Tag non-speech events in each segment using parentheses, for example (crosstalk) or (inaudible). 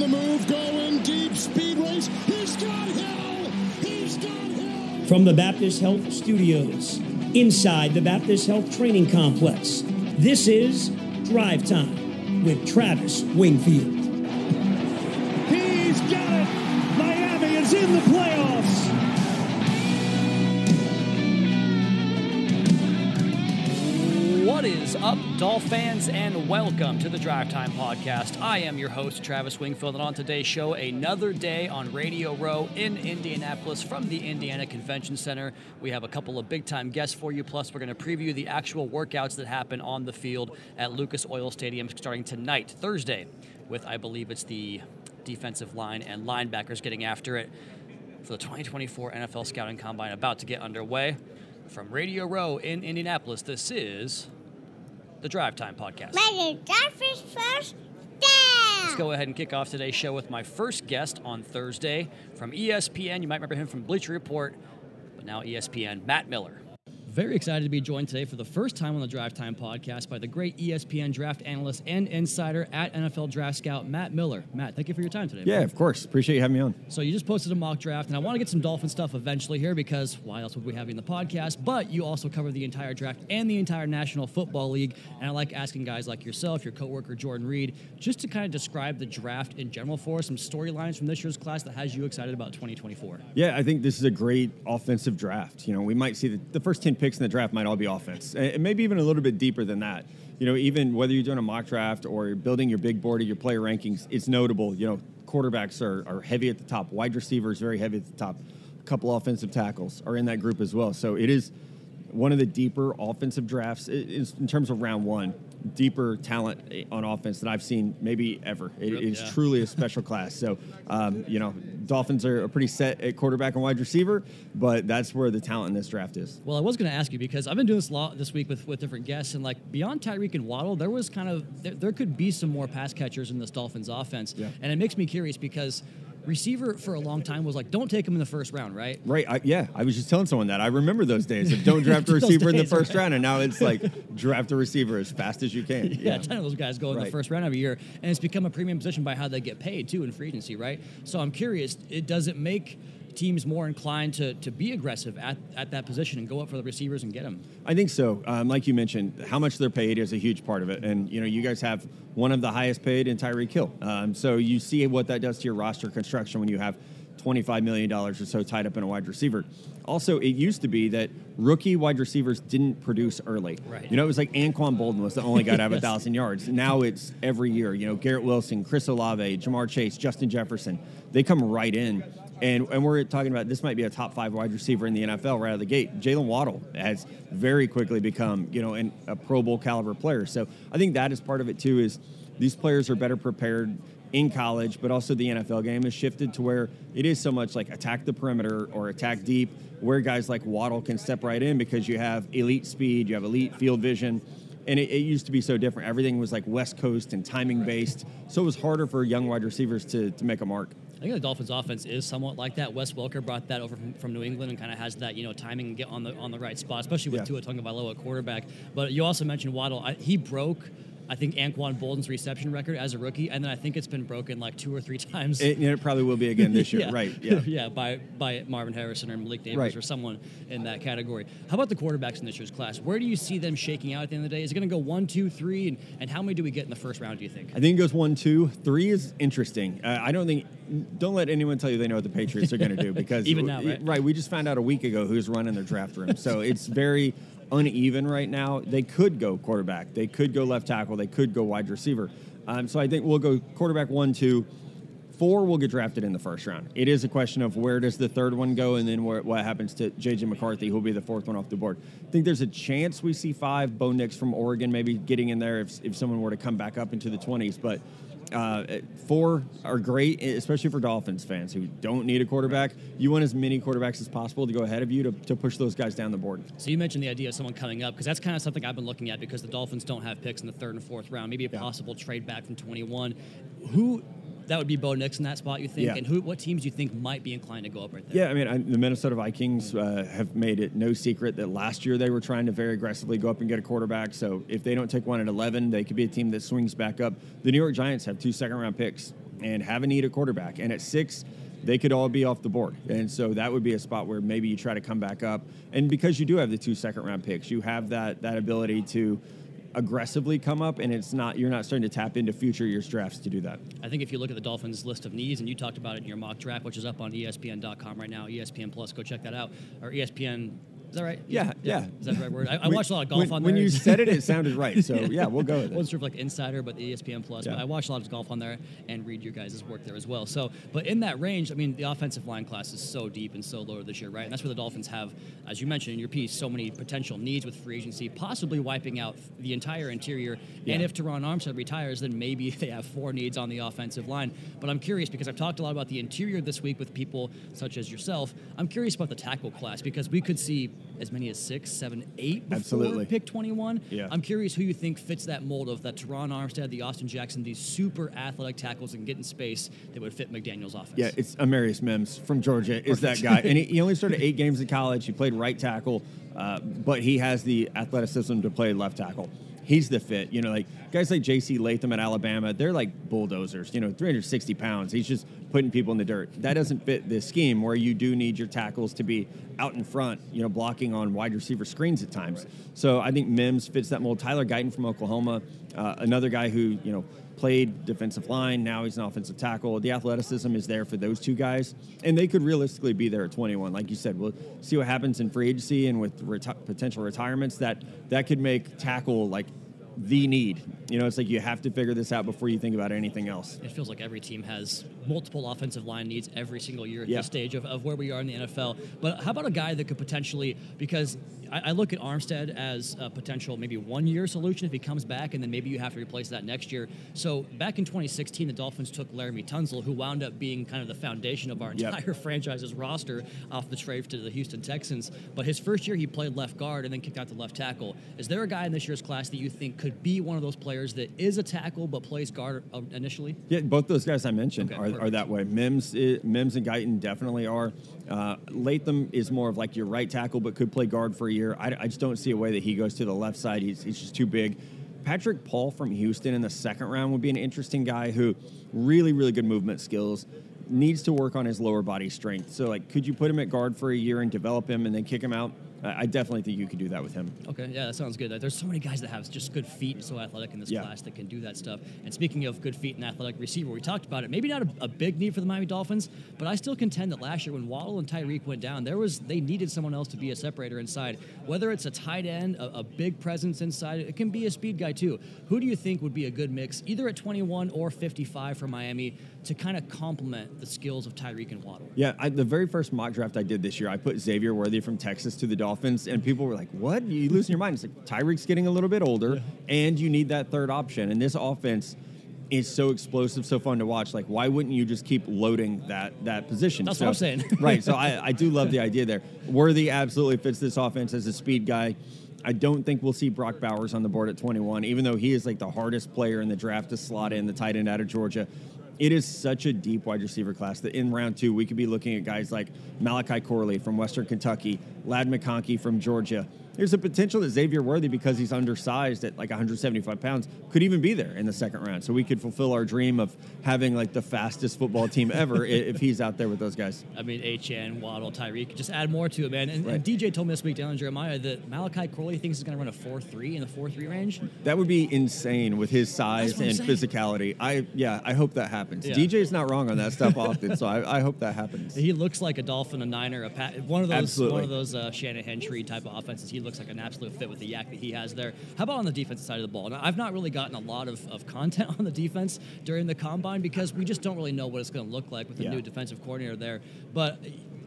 the move, going deep, speed race. He's got Hill. He's got Hill. From the Baptist Health Studios, inside the Baptist Health Training Complex, this is Drive Time with Travis Wingfield. Up, Dolphins, and welcome to the Drive Time Podcast. I am your host, Travis Wingfield, and on today's show, another day on Radio Row in Indianapolis from the Indiana Convention Center. We have a couple of big time guests for you, plus, we're going to preview the actual workouts that happen on the field at Lucas Oil Stadium starting tonight, Thursday, with I believe it's the defensive line and linebackers getting after it for the 2024 NFL Scouting Combine about to get underway. From Radio Row in Indianapolis, this is the Drive Time Podcast. Megan Jeffries first Let's go ahead and kick off today's show with my first guest on Thursday from ESPN. You might remember him from Bleacher Report, but now ESPN, Matt Miller. Very excited to be joined today for the first time on the Drive Time podcast by the great ESPN draft analyst and insider at NFL Draft Scout, Matt Miller. Matt, thank you for your time today. Yeah, man. of course. Appreciate you having me on. So you just posted a mock draft, and I want to get some Dolphin stuff eventually here because why else would we have you in the podcast? But you also cover the entire draft and the entire National Football League, and I like asking guys like yourself, your coworker Jordan Reid, just to kind of describe the draft in general for us, some storylines from this year's class that has you excited about 2024. Yeah, I think this is a great offensive draft. You know, we might see the, the first 10 picks in the draft might all be offense, and maybe even a little bit deeper than that. You know, even whether you're doing a mock draft or you're building your big board of your player rankings, it's notable. You know, quarterbacks are, are heavy at the top, wide receivers very heavy at the top. A couple offensive tackles are in that group as well. So it is one of the deeper offensive drafts in terms of round one. Deeper talent on offense that I've seen maybe ever. It is truly a special class. So, um, you know, Dolphins are pretty set at quarterback and wide receiver, but that's where the talent in this draft is. Well, I was going to ask you because I've been doing this a lot this week with, with different guests, and like beyond Tyreek and Waddle, there was kind of there, there could be some more pass catchers in this Dolphins offense, Yeah. and it makes me curious because receiver for a long time was like, don't take him in the first round, right? Right. I, yeah. I was just telling someone that. I remember those days of don't draft a (laughs) receiver in the first right. round, and now it's like draft a receiver as fast as you can. (laughs) Yeah, a ton of those guys go in the first round every year, and it's become a premium position by how they get paid too in free agency, right? So I'm curious, it does it make teams more inclined to, to be aggressive at, at that position and go up for the receivers and get them? I think so. Um, like you mentioned, how much they're paid is a huge part of it. And, you know, you guys have one of the highest paid in Tyreek Hill. Um, so you see what that does to your roster construction when you have $25 million or so tied up in a wide receiver. Also, it used to be that rookie wide receivers didn't produce early. Right. You know, it was like Anquan Boldin was the only guy to have a (laughs) Yes. 1,000 yards. Now it's every year. You know, Garrett Wilson, Chris Olave, Ja'Marr Chase, Justin Jefferson. They come right in. And, and we're talking about this might be a top five wide receiver in the NFL right out of the gate. Jaylen Waddle has very quickly become, you know, an, a Pro Bowl caliber player. So I think that is part of it too. Is these players are better prepared in college, but also the NFL game has shifted to where it is so much like attack the perimeter or attack deep, where guys like Waddle can step right in because you have elite speed, you have elite field vision. And it, it used to be so different. Everything was like West Coast and timing based. So it was harder for young wide receivers to, to make a mark. I think the Dolphins' offense is somewhat like that. Wes Welker brought that over from, from New England and kind of has that you know timing and get on the on the right spot, especially with Yeah. Tua Tagovailoa at quarterback. But you also mentioned Waddle. I, he broke, I think, Anquan Boldin's reception record as a rookie, and then I think it's been broken like two or three (laughs) times. It, it probably will be again this year, (laughs) right? Yeah. (laughs) yeah, by by Marvin Harrison or Malik Davis Right. or someone in that category. How about the quarterbacks in this year's class? Where do you see them shaking out at the end of the day? Is it going to go one, two, three, and, and how many do we get in the first round? Do you think? I think it goes one, two, three is interesting. Uh, I don't think. Don't let anyone tell you they know what the Patriots are going to do because Even now, right? right? We just found out a week ago who's running their draft room, so it's very uneven right now. They could go quarterback, they could go left tackle, they could go wide receiver. Um, so I think we'll go quarterback one, two, four will get drafted in the first round. It is a question of where does the third one go, and then where, what happens to JJ McCarthy, who'll be the fourth one off the board. I think there's a chance we see five. Bo Nix from Oregon maybe getting in there if, if someone were to come back up into the 20s. But uh, four are great, especially for Dolphins fans who don't need a quarterback. You want as many quarterbacks as possible to go ahead of you to, to push those guys down the board. So you mentioned the idea of someone coming up because that's kind of something I've been looking at because the Dolphins don't have picks in the third and fourth round. Maybe a possible trade back from 21. Who that would be Bo Nix in that spot, you think? Yeah. And who? What teams do you think might be inclined to go up right there? Yeah, I mean, I, the Minnesota Vikings uh, have made it no secret that last year they were trying to very aggressively go up and get a quarterback. So if they don't take one at 11, they could be a team that swings back up. The New York Giants have two second round picks and have a need at quarterback. And at six, they could all be off the board. And so that would be a spot where maybe you try to come back up. And because you do have the two second round picks, you have that that ability to aggressively come up and it's not you're not starting to tap into future years drafts to do that. I think if you look at the Dolphins list of needs, and you talked about it in your mock draft, which is up on ESPN.com right now, ESPN Plus, go check that out. Or ESPN, is that right? Yeah, yeah. Is that the right word? I, I When- watched a lot of golf when, on there. when you (laughs) said it, it sounded right. So yeah, we'll go with wasn't it. sure if like Insider, but the ESPN Plus. Yeah. But I watch a lot of golf on there and read your guys' work there as well. So, but in that range, I mean, the offensive line class is so deep and so low this year, right? And that's where the Dolphins have, as you mentioned in your piece, so many potential needs with free agency, possibly wiping out the entire interior. Yeah. And if Terron Armstead retires, then maybe (laughs) they have four needs on the offensive line. But I'm curious because I've talked a lot about the interior this week with people such as yourself. I'm curious about the tackle class because we could see as many as six, seven, eight before Absolutely. pick 21. Yeah. I'm curious who you think fits that mold of that Terron Armstead, the Austin Jackson, these super athletic tackles and get in space that would fit McDaniel's offense. Yeah, it's Amarius Mims from Georgia is that guy, and he, (laughs) he only started eight games in college. He played right tackle, uh, but he has the athleticism to play left tackle. He's the fit. You know, like guys like J.C. Latham at Alabama, they're like bulldozers. You know, 360 pounds. He's just putting people in the dirt. That doesn't fit this scheme where you do need your tackles to be out in front. You know, blocking on wide receiver screens at times. So I think Mims fits that mold. Tyler Guyton from Oklahoma, uh, another guy who you know played defensive line. Now he's an offensive tackle. The athleticism is there for those two guys, and they could realistically be there at 21. Like you said, we'll see what happens in free agency and with reti- potential retirements. That that could make tackle like the need. You know, it's like you have to figure this out before you think about anything else. It feels like every team has multiple offensive line needs every single year at Yeah. this stage of, of where we are in the NFL. But how about a guy that could potentially, because I, I look at Armstead as a potential maybe one year solution if he comes back, and then maybe you have to replace that next year. So back in 2016, the Dolphins took Laremy Tunsil, who wound up being kind of the foundation of our Yep. entire (laughs) franchise's roster off the trade to the Houston Texans. But his first year, he played left guard and then kicked out to left tackle. Is there a guy in this year's class that you think could be one of those players that is a tackle but plays guard uh, initially? Yeah, both those guys I mentioned Okay, are, are that way. Mims, i- Mims and Guyton definitely are. Uh, Latham is more of like your right tackle, but could play guard for a year. I, I just don't see a way that he goes to the left side. He's, he's just too big. Patrick Paul from Houston in the second round would be an interesting guy who really, really good movement skills. Needs to work on his lower body strength. So, like, could you put him at guard for a year and develop him and then kick him out? I definitely think you could do that with him. Okay, yeah, that sounds good. There's so many guys that have just good feet and so athletic in this Yeah. class that can do that stuff. And speaking of good feet and athletic receiver, we talked about it. Maybe not a, a big need for the Miami Dolphins, but I still contend that last year when Waddle and Tyreek went down, there was they needed someone else to be a separator inside. Whether it's a tight end, a, a big presence inside, it can be a speed guy too. Who do you think would be a good mix, either at 21 or 55 for Miami, to kind of complement the skills of Tyreek and Waddle? Yeah, I, the very first mock draft I did this year, I put Xavier Worthy from Texas to the Dolphins, and people were like, "What? You losing your mind?" It's like Tyreek's getting a little bit older, and you need that third option. And this offense is so explosive, so fun to watch. Like, why wouldn't you just keep loading that that position? That's So- what I'm saying. (laughs) right. So (laughs) I, I do love the idea there. Worthy absolutely fits this offense as a speed guy. I don't think we'll see Brock Bowers on the board at 21, even though he is like the hardest player in the draft to slot in, the tight end out of Georgia. It is such a deep wide receiver class that in round two, we could be looking at guys like Malachi Corley from Western Kentucky, Ladd McConkey from Georgia. There's a potential that Xavier Worthy, because he's undersized at like 175 pounds, could even be there in the second round. So we could fulfill our dream of having like the fastest football team ever (laughs) if he's out there with those guys. I mean, HN, Waddle, Tyreek, just add more to it, man. And, and DJ told me this week, Daniel Jeremiah, that Malachi Corley thinks he's going to run a 4 3 in the 4 3 range. That would be insane with his size That's what I'm and saying. physicality. I yeah, I hope that happens. Yeah. DJ's not wrong on that stuff often, so I, I hope that happens. He looks like a Dolphin, a Niner, a Pat, one of those Absolutely. one of those uh, Shanahan tree type of offenses. He looks like an absolute fit with the YAC that he has there. How about on the defensive side of the ball? Now, I've not really gotten a lot of, of content (laughs) on the defense during the combine because we just don't really know what it's going to look like with the Yeah. new defensive coordinator there. But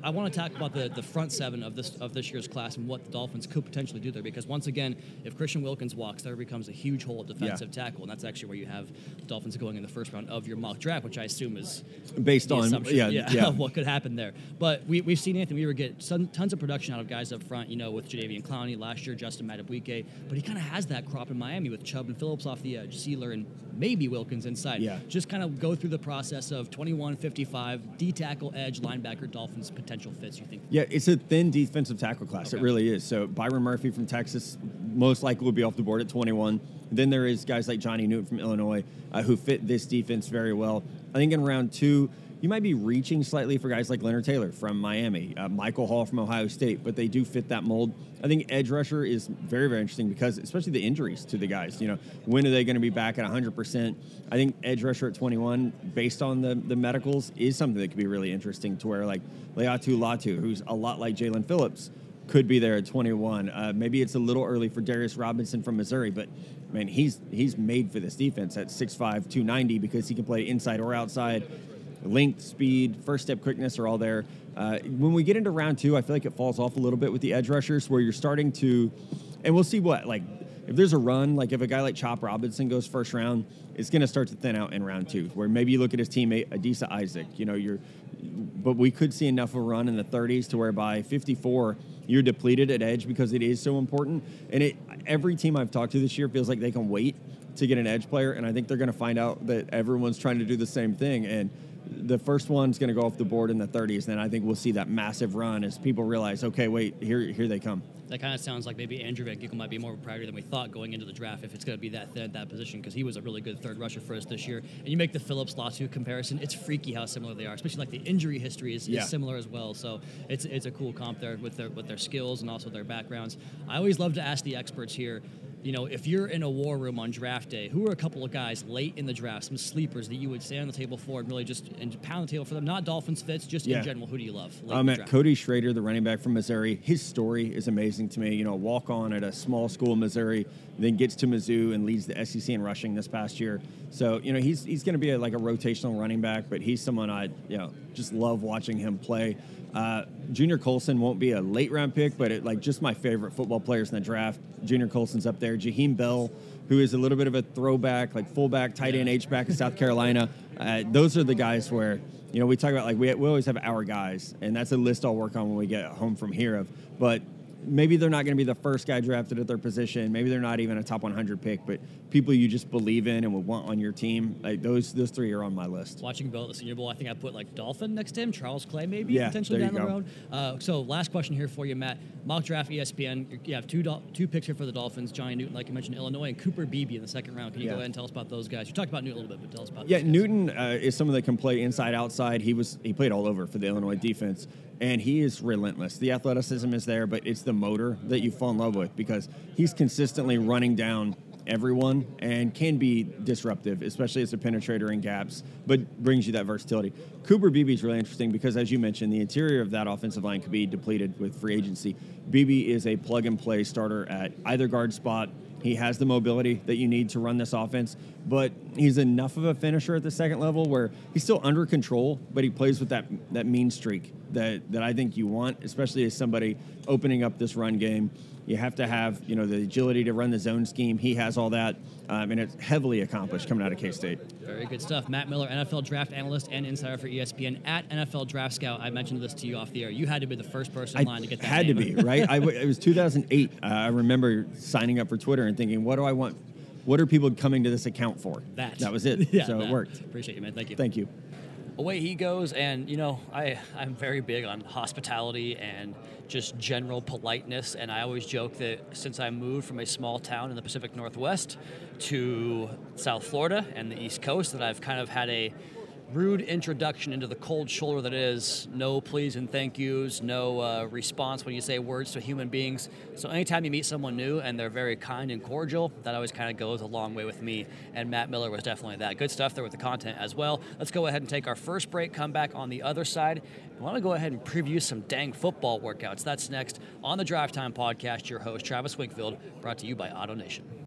I want to talk about the, the front seven of this of this year's class and what the Dolphins could potentially do there. Because once again, if Christian Wilkins walks, there becomes a huge hole at defensive tackle, and that's actually where you have the Dolphins going in the first round of your mock draft, which I assume is Based on yeah, yeah. of (laughs) what could happen there. But we, we've seen Anthony Weaver get some, tons of production out of guys up front, you know, with Jadeveon Clowney last year, Justin Madubuike, but he kind of has that crop in Miami with Chubb and Phillips off the edge, Sieler and maybe Wilkins inside. Yeah. Just kind of go through the process of 21, 55, D tackle, edge, linebacker, Dolphins potential fits, you think? Yeah, it's a thin defensive tackle class. It really is. So Byron Murphy from Texas, most likely will be off the board at 21. Then there is guys like Johnny Newton from Illinois uh, who fit this defense very well. I think in round two, you might be reaching slightly for guys like Leonard Taylor from Miami, uh, Michael Hall from Ohio State, but they do fit that mold. I think edge rusher is very, very interesting because, especially the injuries to the guys. You know, when are they going to be back at 100%? I think edge rusher at 21, based on the, the medicals, is something that could be really interesting to where, like, Laiatu Latu, who's a lot like Jaelan Phillips, could be there at 21. Uh, maybe it's a little early for Darius Robinson from Missouri, but man, he's he's made for this defense at 6'5", 290 because he can play inside or outside length, speed, first step quickness are all there. Uh, when we get into round two, I feel like it falls off a little bit with the edge rushers where you're starting to, and we'll see what, like, if there's a run, like if a guy like Chop Robinson goes first round, it's going to start to thin out in round two, where maybe you look at his teammate, Adisa Isaac, you know, you're, but we could see enough of a run in the 30s to where by 54, you're depleted at edge because it is so important. And it, every team I've talked to this year feels like they can wait to get an edge player, and I think they're going to find out that everyone's trying to do the same thing. And the first one's going to go off the board in the 30s. Then I think we'll see that massive run as people realize, okay, wait, here, here they come. That kind of sounds like maybe Andrew Van Ginkel might be more of a priority than we thought going into the draft if it's going to be that thin at that position because he was a really good third rusher for us this year. And you make the Phillips Latu comparison, it's freaky how similar they are, especially like the injury history is, Yeah. is similar as well. So it's it's a cool comp there with their with their skills and also their backgrounds. I always love to ask the experts here. You know, if you're in a war room on draft day, who are a couple of guys late in the draft, some sleepers that you would stand on the table for and really just and pound the table for them? Not Dolphins fits, just Yeah. in general. Who do you love? I'm at? Uh, Cody Schrader, the running back from Missouri. His story is amazing to me. You know, walk on at a small school in Missouri, then gets to Mizzou and leads the SEC in rushing this past year. So you know, he's he's going to be a, like a rotational running back, but he's someone I you know just love watching him play. Uh, Junior Colson won't be a late round pick, but it, like just my favorite football players in the draft. Junior Colson's up there. Jaheim Bell, who is a little bit of a throwback, like fullback, tight end, H back in South Carolina. (laughs) Uh, those are the guys where you know we talk about like we, we always have our guys, and that's a list I'll work on when we get home from here. Of but maybe they're not going to be the first guy drafted at their position. Maybe they're not even a top 100 pick, but people you just believe in and would want on your team. Like those those three are on my list. Watching Bill at the Senior Bowl, I think I put like Dolphin next to him, Charles Clay maybe Yeah, potentially down the go. road. Uh, so last question here for you, Matt. Mock draft ESPN. You have two Dol- two picks here for the Dolphins. Johnny Newton, like you mentioned, Illinois, and Cooper Beebe in the second round. Can you Yeah. go ahead and tell us about those guys? You talked about Newton a little bit, but tell us about Yeah, those guys. Newton uh, is someone that can play inside, outside. He was he played all over for the Illinois defense, and he is relentless. The athleticism is there, but it's the motor that you fall in love with because he's consistently running down everyone and can be disruptive, especially as a penetrator in gaps, but brings you that versatility. Cooper Beebe is really interesting because, as you mentioned, the interior of that offensive line could be depleted with free agency. Beebe is a plug and play starter at either guard spot. He has the mobility that you need to run this offense, but he's enough of a finisher at the second level where he's still under control, but he plays with that that mean streak that that I think you want, especially as somebody opening up this run game. You have to have you know the agility to run the zone scheme. He has all that, um, and it's heavily accomplished coming out of K State. Very good stuff. Matt Miller, NFL draft analyst and insider for ESPN at NFL Draft Scout. I mentioned this to you off the air. You had to be the first person in line to get that. had to be right. I w- it was 2008. Uh, I remember signing up for Twitter and thinking, what do I want? What are people coming to this account for? That. That was it. (laughs) Yeah, so that. it worked. Appreciate you, man. Thank you. Thank you. Away he goes. And you know I, i'm very big on hospitality and just general politeness. And i always joke that since i moved from a small town in the pacific northwest to south florida and the east coast that i've kind of had a rude introduction into the cold shoulder that is no please and thank yous, no uh, response when you say words to human beings. So anytime you meet someone new and they're very kind and cordial, that always kind of goes a long way with me. And Matt Miller was definitely that. Good stuff there with the content as well. Let's go ahead and take our first break, come back on the other side. I want to go ahead and preview some dang football workouts. That's next on the Drive Time Podcast. Your host, Travis Wingfield, brought to you by Auto Nation.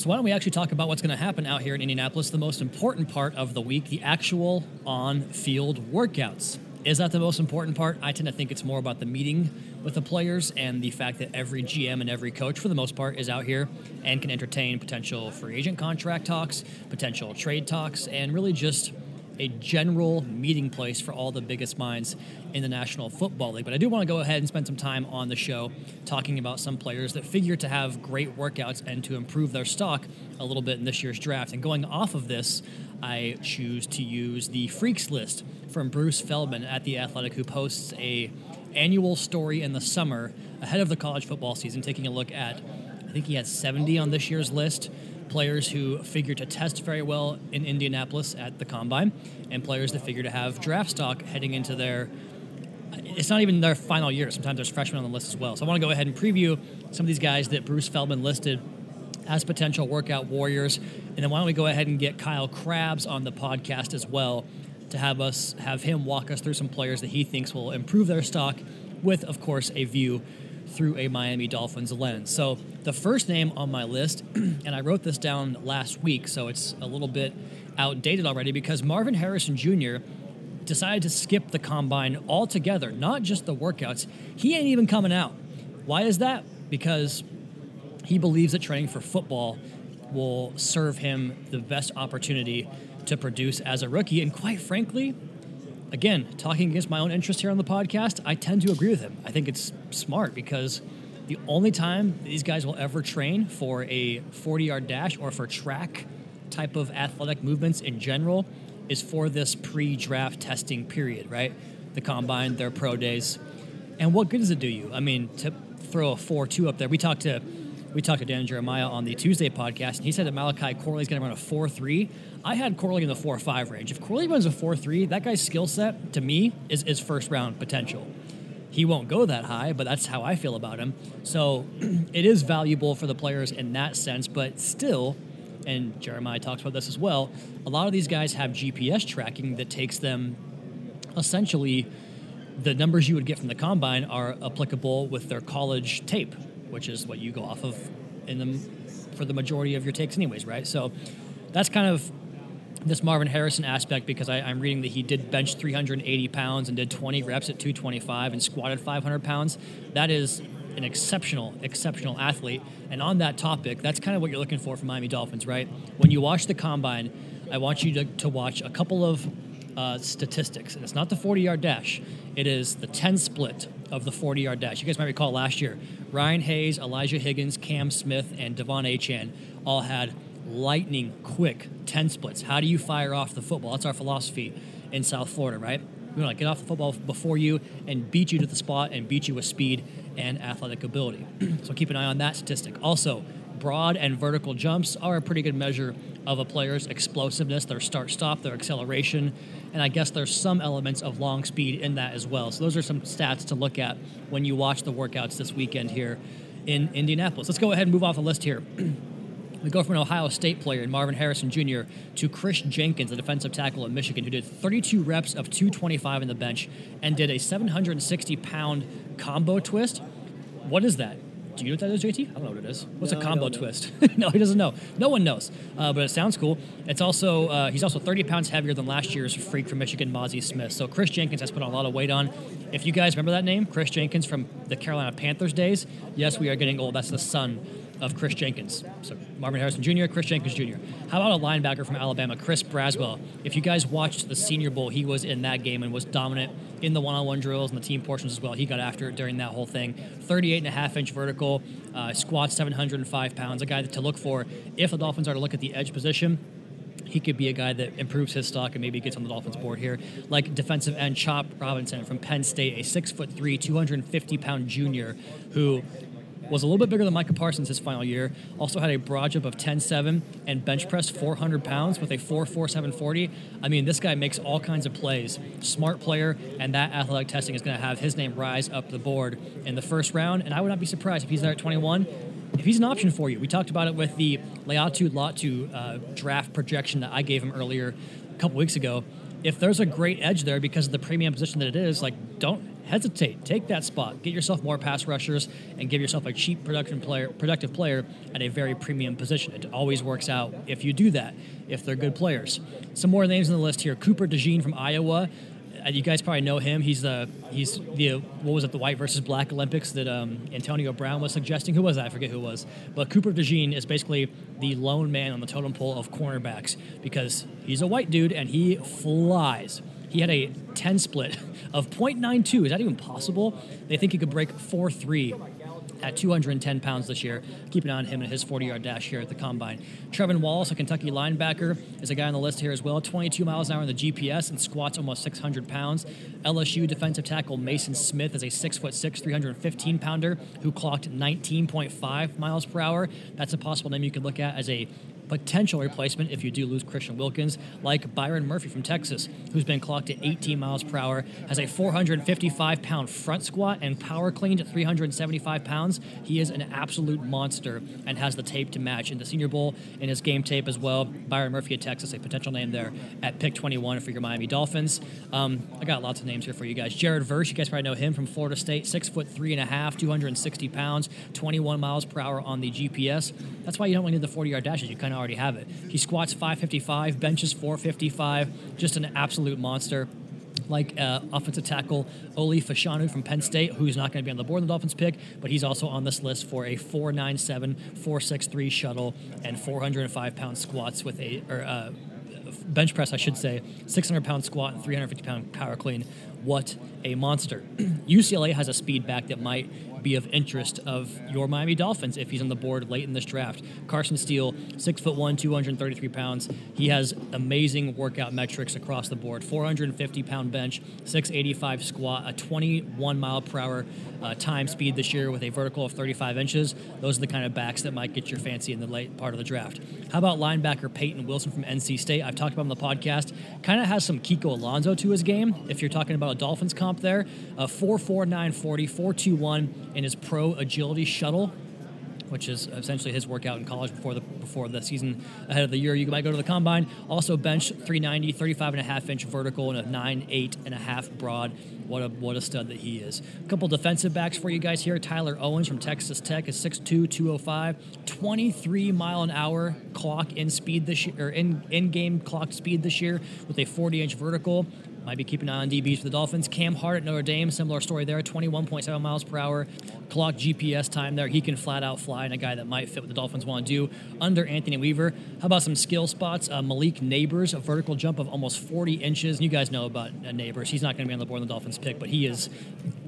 So why don't we actually talk about what's going to happen out here in Indianapolis? The most important part of the week, the actual on-field workouts. Is that the most important part? I tend to think it's more about the meeting with the players and the fact that every GM and every coach, for the most part, is out here and can entertain potential free agent contract talks, potential trade talks, and really just a general meeting place for all the biggest minds in the National Football League. But I do want to go ahead and spend some time on the show talking about some players that figure to have great workouts and to improve their stock a little bit in this year's draft. And going off of this, I choose to use the Freaks list from Bruce Feldman at The Athletic, who posts a annual story in the summer ahead of the college football season, taking a look at, I think he had 70 on this year's list. Players who figure to test very well in Indianapolis at the combine, and players that figure to have draft stock heading into their it's not even their final year. Sometimes there's freshmen on the list as well. So I want to go ahead and preview some of these guys that Bruce Feldman listed as potential workout warriors. And then why don't we go ahead and get Kyle Crabbs on the podcast as well to have us have him walk us through some players that he thinks will improve their stock with, of course, a view through a Miami Dolphins lens. So the first name on my list, (clears throat) and I wrote this down last week, so it's a little bit outdated already because Marvin Harrison Jr decided to skip the combine altogether, not just the workouts. He ain't even coming out. Why is that? Because he believes that training for football will serve him the best opportunity to produce as a rookie. And quite frankly, again, talking against my own interest here on the podcast, I tend to agree with him. I think it's smart because the only time these guys will ever train for a 40 yard dash or for track type of athletic movements in general is for this pre-draft testing period, right? The combine, their pro days, and what good does it do you? I mean, to throw a four-two up there. We talked to we talked to Dan Jeremiah on the Tuesday podcast, and he said that Malachi Corley's going to run a four-three. I had Corley in the four-five range. If Corley runs a four-three, that guy's skill set to me is, is first-round potential. He won't go that high, but that's how I feel about him. So (clears throat) it is valuable for the players in that sense, but still and Jeremiah talks about this as well, a lot of these guys have GPS tracking that takes them essentially the numbers you would get from the combine are applicable with their college tape, which is what you go off of in them for the majority of your takes anyways, right? So that's kind of this Marvin Harrison aspect because I, am reading that he did bench 380 pounds and did 20 reps at 225 and squatted 500 pounds. That is an exceptional, exceptional athlete. And on that topic, that's kind of what you're looking for from Miami Dolphins, right? When you watch the combine, I want you to, to watch a couple of uh, statistics. And it's not the 40 yard dash, it is the 10 split of the 40 yard dash. You guys might recall last year, Ryan Hayes, Elijah Higgins, Cam Smith, and De'Von Achane all had lightning quick 10 splits. How do you fire off the football? That's our philosophy in South Florida, right? We want to get off the football before you and beat you to the spot and beat you with speed and athletic ability. (clears throat) so keep an eye on that statistic. Also, broad and vertical jumps are a pretty good measure of a player's explosiveness, their start stop, their acceleration, and I guess there's some elements of long speed in that as well. So those are some stats to look at when you watch the workouts this weekend here in Indianapolis. Let's go ahead and move off the list here. (clears throat) We go from an Ohio State player in Marvin Harrison Jr. to Kris Jenkins, a defensive tackle at Michigan, who did 32 reps of 225 in the bench and did a 760 pound combo twist. What is that? Do you know what that is, JT? I don't know what it is. What's No, a combo twist? (laughs) no, he doesn't know. No one knows, uh, but it sounds cool. It's also uh, he's also 30 pounds heavier than last year's freak from Michigan, Mazi Smith. So Kris Jenkins has put a lot of weight on. If you guys remember that name, Kris Jenkins from the Carolina Panthers days, yes, we are getting old. That's the son of Kris Jenkins. So Marvin Harrison Jr., Kris Jenkins Jr. How about a linebacker from Alabama, Chris Braswell? If you guys watched the Senior Bowl, he was in that game and was dominant in the one-on-one drills and the team portions as well. He got after it during that whole thing. 38 and a half inch vertical, uh, squats 705 pounds. A guy to look for if the Dolphins are to look at the edge position he could be a guy that improves his stock and maybe gets on the Dolphins board here. Like defensive end Chop Robinson from Penn State, a six foot three, 250 pound junior who was a little bit bigger than Micah Parsons his final year. Also had a broad jump of 10-7 and bench press 400 pounds with a 4.4740. I mean, this guy makes all kinds of plays. Smart player, and that athletic testing is going to have his name rise up the board in the first round. And I would not be surprised if he's there at 21 if he's an option for you, we talked about it with the Laiatu Latu uh, draft projection that I gave him earlier a couple weeks ago. If there's a great edge there because of the premium position that it is, like don't hesitate, take that spot, get yourself more pass rushers, and give yourself a cheap production player, productive player at a very premium position. It always works out if you do that. If they're good players. Some more names on the list here: Cooper DeJean from Iowa uh, you guys probably know him. He's the he's the what was it the white versus black Olympics that um, Antonio Brown was suggesting. Who was that? I forget who it was. But Cooper DeJean is basically the lone man on the totem pole of cornerbacks because he's a white dude and he flies. He had a 10 split (laughs) of .92. Is that even possible? They think he could break 4-3 at 210 pounds this year. Keep an eye on him and his 40 yard dash here at the combine. Trevin Wallace, a Kentucky linebacker, is a guy on the list here as well. 22 miles an hour in the GPS and squats almost 600 pounds. LSU defensive tackle Maason Smith is a 6'6, 315 pounder who clocked 19.5 miles per hour. That's a possible name you could look at as a potential replacement if you do lose Christian Wilkins, like Byron Murphy from Texas, who's been clocked at 18 miles per hour, has a 455 pound front squat and power cleaned at 375 pounds. He is an absolute monster and has the tape to match in the Senior Bowl in his game tape as well. Byron Murphy at Texas, a potential name there at pick 21 for your Miami Dolphins. Um, I got lots of names here for you guys. Jared Verse, you guys probably know him from Florida State, six foot three and a half, 260 pounds, 21 miles per hour on the GPS. That's why you don't really need the 40 yard dashes. You kind of already have it. He squats 555, benches 455, just an absolute monster. Like uh, offensive tackle Olu Fashanu from Penn State, who's not going to be on the board in the Dolphins pick, but he's also on this list for a 497, 463 shuttle and 405 pound squats with a or, uh, bench press, I should say, 600 pound squat and 350 pound power clean. What a monster! (clears throat) UCLA has a speed back that might be of interest of your Miami Dolphins if he's on the board late in this draft. Carson Steele, six foot one, 233 pounds. He has amazing workout metrics across the board 450 pound bench, 685 squat, a 21 mile per hour uh, time speed this year with a vertical of 35 inches. Those are the kind of backs that might get your fancy in the late part of the draft. How about linebacker Peyton Wilson from NC State? I've talked about him on the podcast. Kind of has some Kiko Alonso to his game. If you're talking about a Dolphins comp there, uh, 449 40, 421 in his pro agility shuttle which is essentially his workout in college before the before the season ahead of the year. You might go to the combine. Also bench 390, 35 and a half inch vertical and a 9, 8 and a half broad. What a what a stud that he is. A couple defensive backs for you guys here. Tyler Owens from Texas Tech is 6'2", 205, 23 mile an hour clock in speed this year, or in in game clock speed this year with a 40 inch vertical. Might be keeping an eye on DBs for the Dolphins. Cam Hart at Notre Dame, similar story there, 21.7 miles per hour. Clock GPS time there. He can flat out fly, and a guy that might fit what the Dolphins want to do under Anthony Weaver. How about some skill spots? Uh, Malik Nabers, a vertical jump of almost 40 inches. You guys know about uh, Nabers. He's not going to be on the board in the Dolphins pick, but he is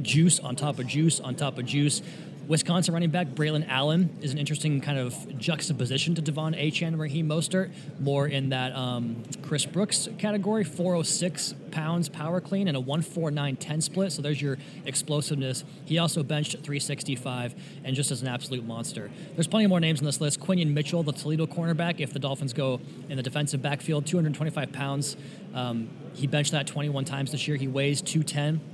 juice on top of juice on top of juice. Wisconsin running back Braylon Allen is an interesting kind of juxtaposition to De'Von Achane and Raheem Mostert, more in that um, Chris Brooks category, 406 pounds power clean and a 149 split. So there's your explosiveness. He also benched 365 and just as an absolute monster. There's plenty more names on this list. Quinyon Mitchell, the Toledo cornerback, if the Dolphins go in the defensive backfield, 225 pounds. Um, he benched that 21 times this year. He weighs 210.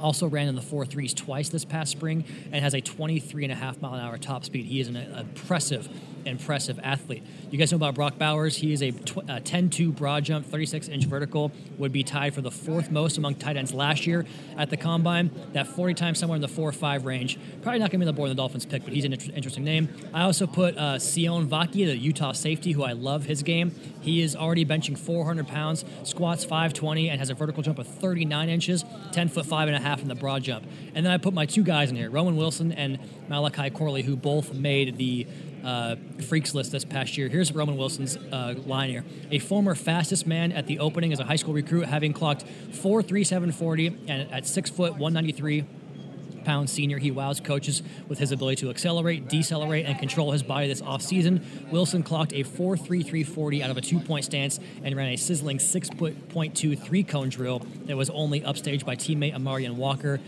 Also ran in the four threes twice this past spring and has a 23 and a half mile an hour top speed. He is an impressive, impressive athlete. You guys know about Brock Bowers. He is a 10-2 broad jump, 36 inch vertical. Would be tied for the fourth most among tight ends last year at the combine. That 40 times somewhere in the four or five range. Probably not going to be on the board in the Dolphins pick, but he's an inter- interesting name. I also put uh, Sione Vaki, the Utah safety, who I love his game. He is already benching 400 pounds, squats 520, and has a vertical jump of 39 inches, 10 foot five and a half in the broad jump. And then I put my two guys in here, Roman Wilson and Malachi Corley, who both made the uh, freaks list this past year. Here's Roman Wilson's uh, line here. A former fastest man at the opening as a high school recruit, having clocked 4.3740 and at 6 foot 193 pound senior. He wows coaches with his ability to accelerate, decelerate, and control his body this offseason. Wilson clocked a 4.3340 out of a two point stance and ran a sizzling 6.2 three cone drill that was only upstaged by teammate Amorion Walker.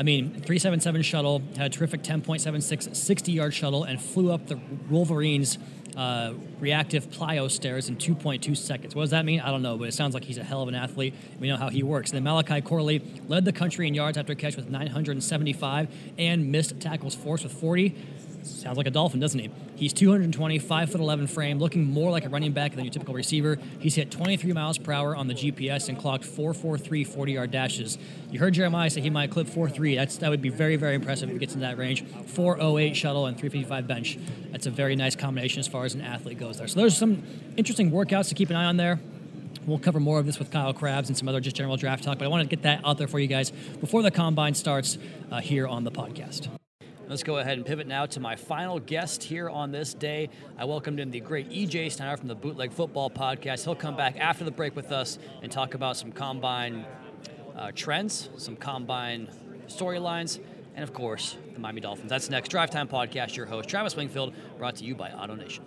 I mean, 377 shuttle, had a terrific 10.76 60 yard shuttle, and flew up the Wolverines' uh, reactive plyo stairs in 2.2 seconds. What does that mean? I don't know, but it sounds like he's a hell of an athlete. We know how he works. And then Malachi Corley led the country in yards after catch with 975 and missed tackles forced with 40. Sounds like a dolphin, doesn't he? He's 220, 5 foot 11 frame, looking more like a running back than your typical receiver. He's hit 23 miles per hour on the GPS and clocked 443 40 yard dashes. You heard Jeremiah say he might clip 4.3. That's that would be very very impressive if he gets in that range. 408 shuttle and 355 bench. That's a very nice combination as far as an athlete goes there. So there's some interesting workouts to keep an eye on there. We'll cover more of this with Kyle Crabbs and some other just general draft talk, but I want to get that out there for you guys before the combine starts uh, here on the podcast. Let's go ahead and pivot now to my final guest here on this day. I welcomed in the great EJ Snyder from the Bootleg Football Podcast. He'll come back after the break with us and talk about some combine uh, trends, some combine storylines, and of course, the Miami Dolphins. That's next. Drive Time Podcast, your host, Travis Wingfield, brought to you by Auto Nation.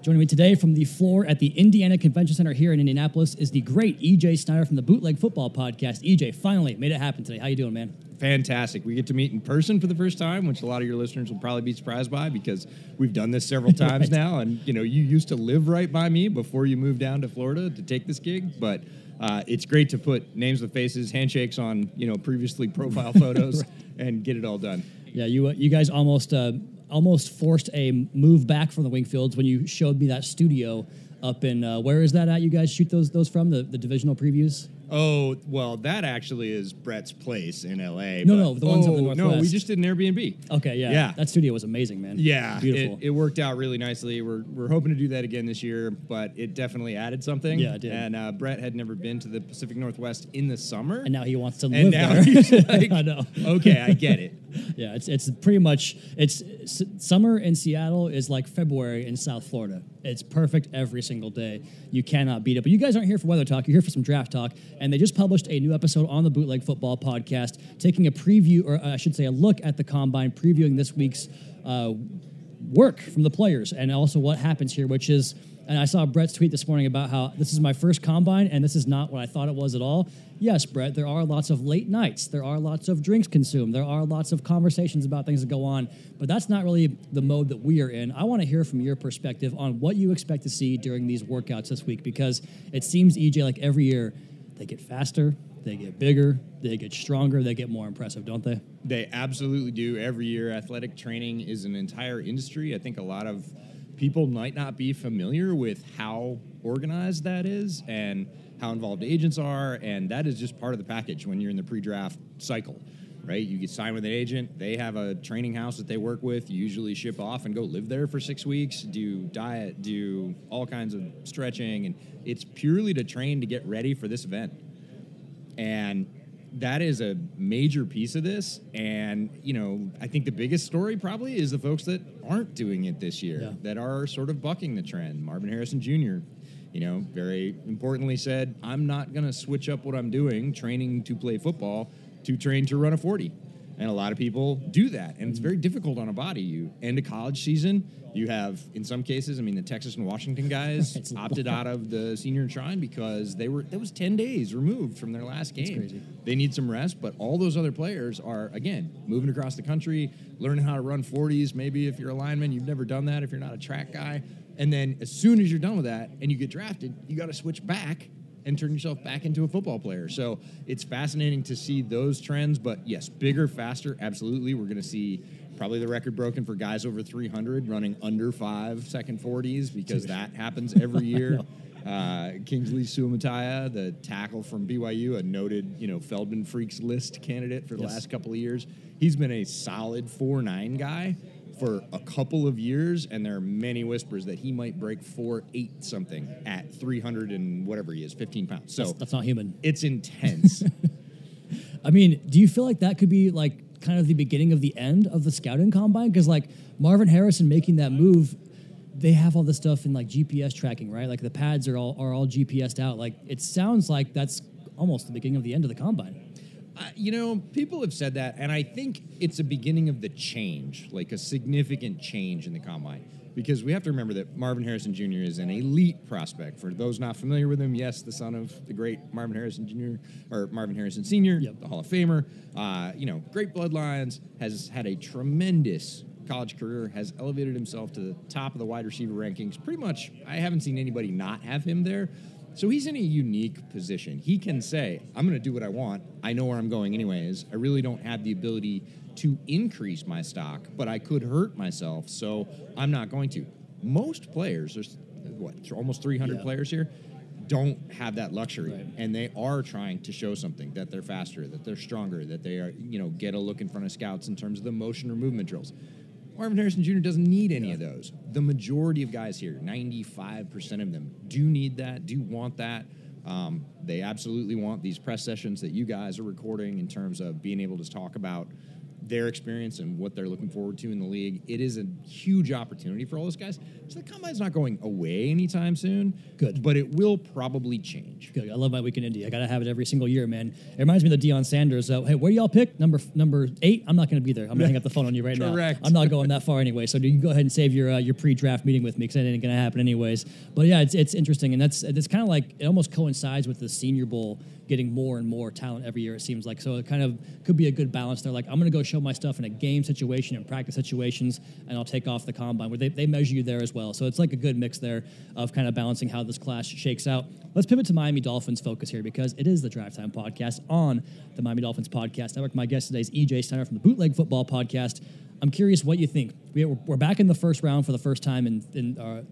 Joining me today from the floor at the Indiana Convention Center here in Indianapolis is the great EJ Snyder from the Bootleg Football Podcast. EJ, finally made it happen today. How you doing, man? Fantastic. We get to meet in person for the first time, which a lot of your listeners will probably be surprised by because we've done this several (laughs) times Right. now. And you know, you used to live right by me before you moved down to Florida to take this gig, but. Uh, it's great to put names with faces, handshakes on you know previously profile (laughs) photos, and get it all done. Yeah, you uh, you guys almost uh, almost forced a move back from the Wingfields when you showed me that studio up in uh, where is that at? You guys shoot those those from the, the divisional previews? Oh well, that actually is Brett's place in L.A. No, no, the ones up in the Oh, No, we just did an Airbnb. Okay, yeah, Yeah. that studio was amazing, man. Yeah, beautiful. It, it worked out really nicely. We're, we're hoping to do that again this year, but it definitely added something. Yeah, it did. And uh, Brett had never been to the Pacific Northwest in the summer, and now he wants to And live now there. he's (laughs) like, I know. okay, I get it. (laughs) Yeah, it's it's pretty much it's s- summer in Seattle is like February in South Florida. It's perfect every single day. You cannot beat it. But you guys aren't here for weather talk. You're here for some draft talk. And they just published a new episode on the Bootleg Football Podcast, taking a preview, or I should say, a look at the combine, previewing this week's uh, work from the players and also what happens here, which is, and I saw Brett's tweet this morning about how this is my first combine and this is not what I thought it was at all. Yes, Brett, there are lots of late nights, there are lots of drinks consumed, there are lots of conversations about things that go on, but that's not really the mode that we are in. I want to hear from your perspective on what you expect to see during these workouts this week because it seems, EJ, like every year they get faster, they get bigger, they get stronger, they get more impressive, don't they? They absolutely do. Every year, athletic training is an entire industry. I think a lot of people might not be familiar with how organized that is and how involved agents are, and that is just part of the package when you're in the pre-draft cycle. Right, you get signed with an agent. They have a training house that they work with. You usually ship off and go live there for six weeks. Do diet, do all kinds of stretching, and it's purely to train to get ready for this event and that is a major piece of this and you know i think the biggest story probably is the folks that aren't doing it this year Yeah. that are sort of bucking the trend marvin harrison jr you know very importantly said i'm not going to switch up what i'm doing training to play football to train to run a 40 and a lot of people do that and it's very difficult on a body. You end a college season you have in some cases i mean the texas and washington guys (laughs) opted out of the senior shrine because they were that was 10 days removed from their last game. crazy. they need some rest but all those other players are again moving across the country learning how to run 40s maybe if you're a lineman you've never done that. If you're not a track guy and then as soon as you're done with that and you get drafted you got to switch back and turn yourself back into a football player. So it's fascinating to see those trends but yes bigger faster absolutely. We're going to see probably the record broken for guys over 300 running under five second 40s because that (laughs) happens every year. Uh, Kingsley Suamataia, the tackle from BYU, a noted, you know, Feldman Freaks list candidate for the Yes. last couple of years. He's been a solid four nine guy for a couple of years, and there are many whispers that he might break four eight something at 300 and whatever he is, 15 pounds. So That's, that's not human. it's intense. (laughs) I mean, do you feel like that could be like kind of the beginning of the end of the scouting combine? Because like Marvin Harrison making that move, they have all this stuff in like GPS tracking, right? Like the pads are all are all GPSed out. Like it sounds like that's almost the beginning of the end of the combine. Uh, you know, people have said that, and I think it's a beginning of the change, like a significant change in the combine. Because we have to remember that Marvin Harrison Jr. is an elite prospect. For those not familiar with him, yes, the son of the great Marvin Harrison Jr. or Marvin Harrison Sr., Yep. the Hall of Famer. Uh, you know, great bloodlines, has had a tremendous college career, has elevated himself to the top of the wide receiver rankings. Pretty much, I haven't seen anybody not have him there. So he's in a unique position. He can say, I'm going to do what I want. I know where I'm going anyways. I really don't have the ability to increase my stock, but I could hurt myself. So I'm not going to. Most players, there's what, almost 300 Yeah. players here, don't have that luxury. Right. And they are trying to show something that they're faster, that they're stronger, that they are, you know, get a look in front of scouts in terms of the motion or movement drills. Marvin Harrison Jr. doesn't need any of those. The majority of guys here, 95% of them, do need that, do want that. Um, they absolutely want these press sessions that you guys are recording in terms of being able to talk about their experience and what they're looking forward to in the league. It is a huge opportunity for all those guys. So the combine's not going away anytime soon. Good. But it will probably change. Good. I love my week in Indy. I gotta have it every single year, man. It reminds me of the Deion Sanders. Uh, hey, where y'all pick? Number number eight. I'm not gonna be there. I'm gonna hang up the phone on you right now. Correct. I'm not going that far anyway. So you can go ahead and save your uh, your pre-draft meeting with me because that ain't gonna happen anyways. But yeah, it's it's interesting, and that's it's kind of like it almost coincides with the Senior Bowl getting more and more talent every year. It seems like so it kind of could be a good balance. They're like, I'm gonna go show my stuff in a game situation and practice situations, and I'll take off the combine where they, they measure you there as well. So it's like a good mix there of kind of balancing how this class shakes out. Let's pivot to Miami Dolphins focus here because it is the Drive Time podcast on the Miami Dolphins podcast network. My guest today is EJ Snyder from the Bootleg Football Podcast. I'm curious what you think. We- We're back in the first round for the first time in, in uh,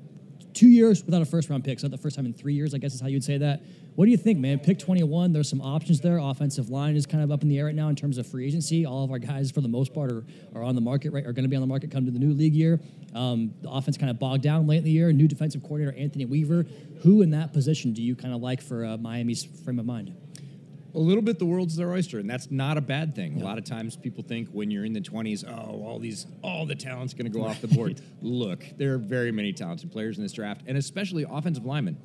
two years without a first round pick. So the first time in three years, I guess is how you'd say that. What do you think, man? Pick 21. There's some options there. Offensive line is kind of up in the air right now in terms of free agency. All of our guys, for the most part, are, are on the market, right? Are going to be on the market come to the new league year. Um, the offense kind of bogged down late in the year. New defensive coordinator Anthony Weaver. Who in that position do you kind of like for uh, Miami's frame of mind? A little bit the world's their oyster, and that's not a bad thing. A lot of times people think when you're in the 20s, oh, all these, all the talent's going to go off the board. (laughs) Look, there are very many talented players in this draft, and especially offensive linemen,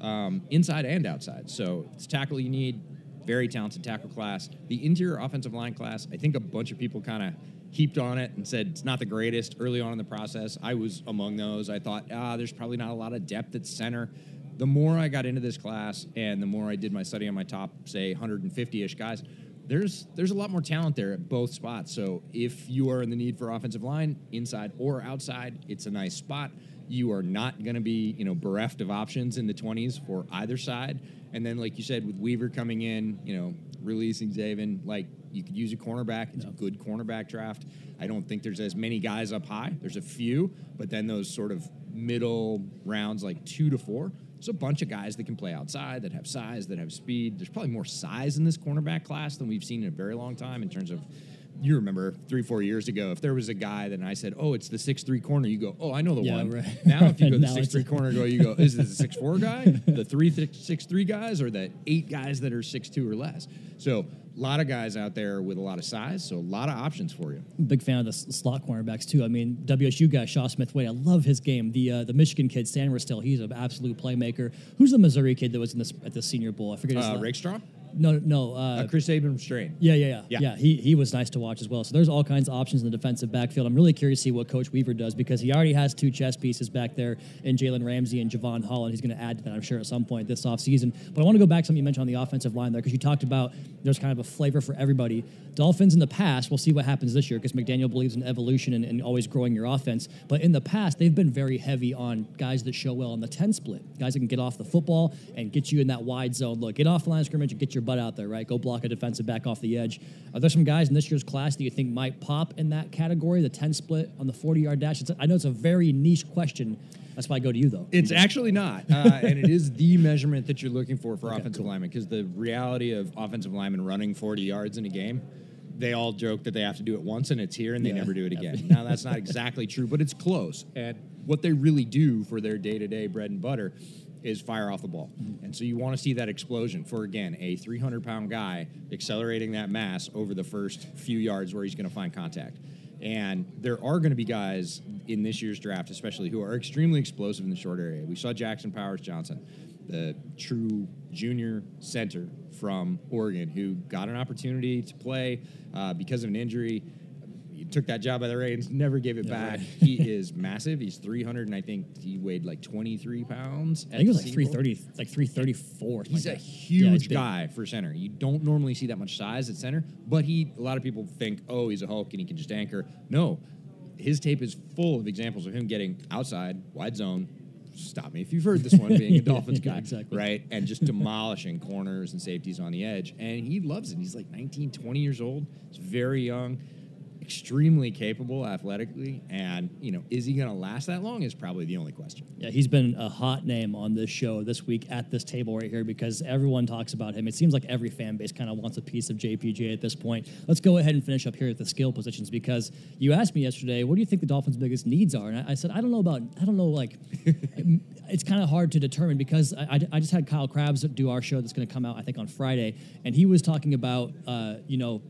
um, inside and outside. So it's tackle you need, very talented tackle class. The interior offensive line class, I think a bunch of people kind of heaped on it and said it's not the greatest early on in the process. I was among those. I thought, ah, there's probably not a lot of depth at center. The more I got into this class and the more I did my study on my top, say, 150-ish guys, there's there's a lot more talent there at both spots. So if you are in the need for offensive line, inside or outside, it's a nice spot. You are not going to be, you know, bereft of options in the 20s for either side. And then, like you said, with Weaver coming in, you know, releasing Xavien, like you could use a cornerback. It's a good cornerback draft. I don't think there's as many guys up high. There's a few, but then those sort of middle rounds, like two to four, there's a bunch of guys that can play outside, that have size, that have speed. There's probably more size in this cornerback class than we've seen in a very long time in terms of. You remember three, four years ago, if there was a guy that I said, "Oh, it's the six three corner," you go, "Oh, I know the Yeah, one." right. (laughs) Now, if you (laughs) go the six three corner, go you go, "Is it the six four guy, the three six three guys, or the eight guys that are six two or less?" So, a lot of guys out there with a lot of size, so a lot of options for you. big fan of the slot cornerbacks too. I mean, WSU guy Chau Smith-Wade, I love his game. The uh, the Michigan kid Sainristil, he's an absolute playmaker. Who's the Missouri kid that was in this at the Senior Bowl? I forget his Uh, name. Rakestraw, No, no. Uh, Kris Abrams-Draine. yeah, yeah, yeah, Yeah. yeah. He he was nice to watch as well. So there's all kinds of options in the defensive backfield. I'm really curious to see what Coach Weaver does because he already has two chess pieces back there in Jalen Ramsey and Jevon Holland. He's going to add to that, I'm sure, at some point this offseason. But I want to go back to something you mentioned on the offensive line there because you talked about there's kind of a flavor for everybody. Dolphins in the past, we'll see what happens this year because McDaniel believes in evolution and, and always growing your offense. But in the past, they've been very heavy on guys that show well on the 10 split, guys that can get off the football and get you in that wide zone. Look, get off the line of scrimmage and get your butt out there, right? Go block a defensive back off the edge. Are there some guys in this year's class that you think might pop in that category, the 10 split on the 40 yard dash? It's, I know it's a very niche question. That's why I go to you, though. It's actually not, uh, (laughs) and it is the measurement that you're looking for for offensive linemen. Because the reality of offensive linemen running 40 yards in a game, they all joke that they have to do it once and it's here, and they Yeah. never do it again. now that's not exactly true, but it's close. And what they really do for their day-to-day bread and butter is fire off the ball. And so you want to see that explosion for again a 300 pound guy accelerating that mass over the first few yards where he's going to find contact. And there are going to be guys in this year's draft, especially who are extremely explosive in the short area. We saw Jackson Powers Johnson, the true junior center from Oregon, who got an opportunity to play uh, because of an injury. He took that job by the reins, never gave it back. he (laughs) is massive. He's 300, and I think he weighed like 23 pounds. I think it was like 330, like 334. something He's like a that. Huge big. guy for center. You don't normally see that much size at center, but he. A lot of people think, oh, he's a Hulk and he can just anchor. No, his tape is full of examples of him getting outside, wide zone. Stop me if you've heard this one, being a (laughs) Dolphins Yeah, guy, exactly. right? And just demolishing corners and safeties on the edge. And he loves it. He's like 19, 20 years old. He's very young, extremely capable athletically. And, you know, is he going to last that long is probably the only question. Yeah, he's been a hot name on this show this week at this table right here because everyone talks about him. It seems like every fan base kind of wants a piece of JPJ at this point. Let's go ahead and finish up here at the skill positions because you asked me yesterday, what do you think the Dolphins' biggest needs are? And I, I said, I don't know about, I don't know, like, (laughs) it's kind of hard to determine because I, I, just had Kyle Crabbs do our show that's going to come out, I think, on Friday, and he was talking about, uh, you know,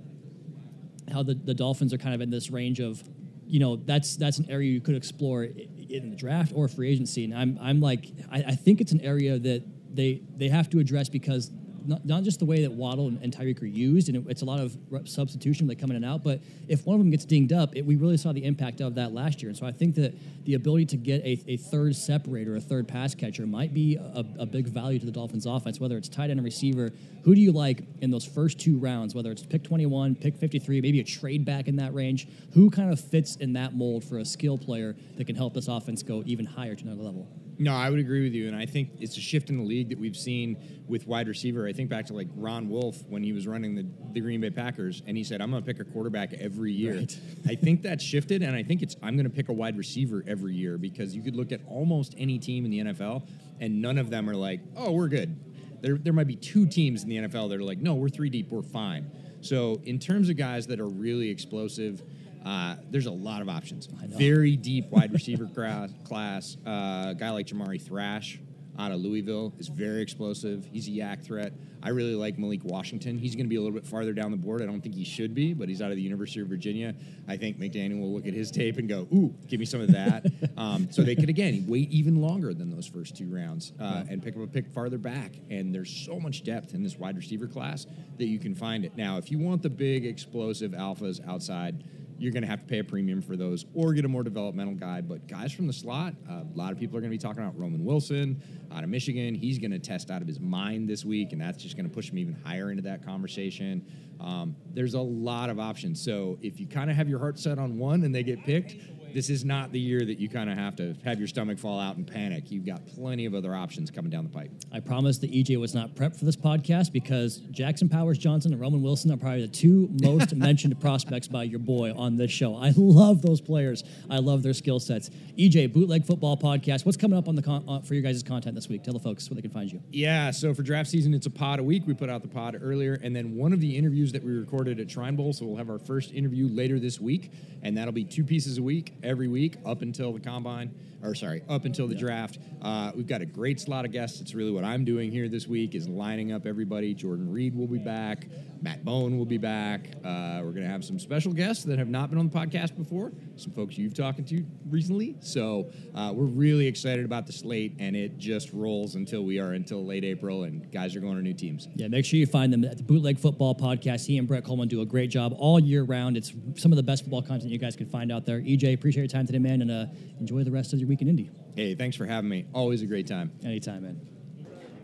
how the, the Dolphins are kind of in this range of, you know, that's that's an area you could explore in the draft or free agency. And I'm I'm like I, I think it's an area that they they have to address because not, not just the way that Waddle and, and Tyreek are used, and it, it's a lot of substitution, they come in and out. But if one of them gets dinged up, it, we really saw the impact of that last year. And so I think that the ability to get a, a third separator, a third pass catcher, might be a, a big value to the Dolphins' offense. Whether it's tight end or receiver, who do you like in those first two rounds? Whether it's pick 21, pick 53, maybe a trade back in that range. Who kind of fits in that mold for a skill player that can help this offense go even higher to another level? No, I would agree with you, and I think it's a shift in the league that we've seen with wide receiver. I think back to like Ron Wolf when he was running the, the Green Bay Packers, and he said, "I'm going to pick a quarterback every year." Right. I think that's shifted, and I think it's I'm going to pick a wide receiver every year because you could look at almost any team in the NFL, and none of them are like, "Oh, we're good." There, there might be two teams in the NFL that are like, "No, we're three deep, we're fine." So, in terms of guys that are really explosive. Uh, there's a lot of options. Very deep wide receiver (laughs) class. Uh, a guy like Jamari Thrash out of Louisville is very explosive. He's a YAC threat. I really like Malik Washington. He's going to be a little bit farther down the board. I don't think he should be, but he's out of the University of Virginia. I think McDaniel will look at his tape and go, "Ooh, give me some of that." (laughs) um, so they could again wait even longer than those first two rounds uh, and pick up a pick farther back. And there's so much depth in this wide receiver class that you can find it. Now, if you want the big explosive alphas outside you're going to have to pay a premium for those or get a more developmental guy. But guys from the slot, uh, a lot of people are going to be talking about Roman Wilson out of Michigan. He's going to test out of his mind this week, and that's just going to push him even higher into that conversation. Um, there's a lot of options. So if you kind of have your heart set on one and they get picked, this is not the year that you kind of have to have your stomach fall out and panic. You've got plenty of other options coming down the pipe. I promised that EJ was not prepped for this podcast because Jackson Powers Johnson and Roman Wilson are probably the two most (laughs) mentioned prospects by your boy on this show. I love those players. I love their skill sets. EJ, Bootleg Football Podcast. What's coming up on the con- uh, for your guys' content this week? Tell the folks where they can find you. Yeah, so for draft season, it's a pod a week. We put out the pod earlier, and then one of the interviews that we recorded at Shrine Bowl. So we'll have our first interview later this week, and that'll be two pieces a week every week up until the combine, or sorry, up until the draft. Uh, we've got a great slot of guests. It's really what I'm doing here this week is lining up everybody. Jordan Reid will be back. Matt Bowen will be back. Uh, we're gonna have some special guests that have not been on the podcast before. Some folks you've talked to recently. So uh, we're really excited about the slate, and it just rolls until we are until late April, and guys are going to new teams. Yeah, make sure you find them at the Bootleg Football Podcast. He and Brett Coleman do a great job all year round. It's some of the best football content you guys can find out there. EJ, appreciate your time today, man, and uh, enjoy the rest of your week in Indy. Hey, thanks for having me. Always a great time. Anytime, man.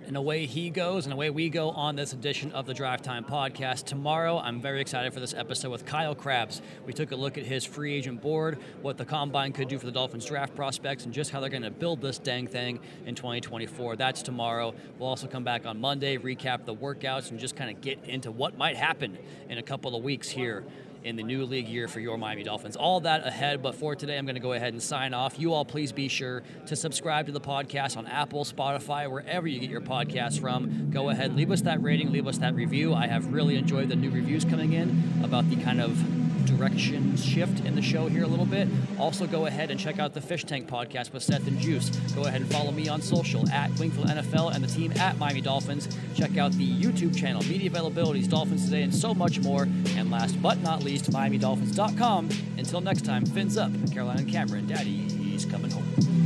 And away he goes, and away we go on this edition of the Drive Time Podcast. Tomorrow, I'm very excited for this episode with Kyle Crabbs. We took a look at his free agent board, what the combine could do for the Dolphins draft prospects, and just how they're going to build this dang thing in 2024. That's tomorrow. We'll also come back on Monday, recap the workouts, and just kind of get into what might happen in a couple of weeks here in the new league year for your Miami Dolphins. All that ahead, but for today, I'm going to go ahead and sign off. You all, please be sure to subscribe to the podcast on Apple, Spotify, wherever you get your podcast from. Go ahead, leave us that rating, leave us that review. I have really enjoyed the new reviews coming in about the kind of direction shift in the show here a little bit. Also, go ahead and check out the Fish Tank podcast with Seth and Juice. Go ahead and follow me on social at Wingfield NFL and the team at Miami Dolphins. Check out the YouTube channel, media availabilities, Dolphins Today, and so much more. And last but not least, MiamiDolphins.com. Until next time, fins up. Caroline and Cameron, Daddy, he's coming home.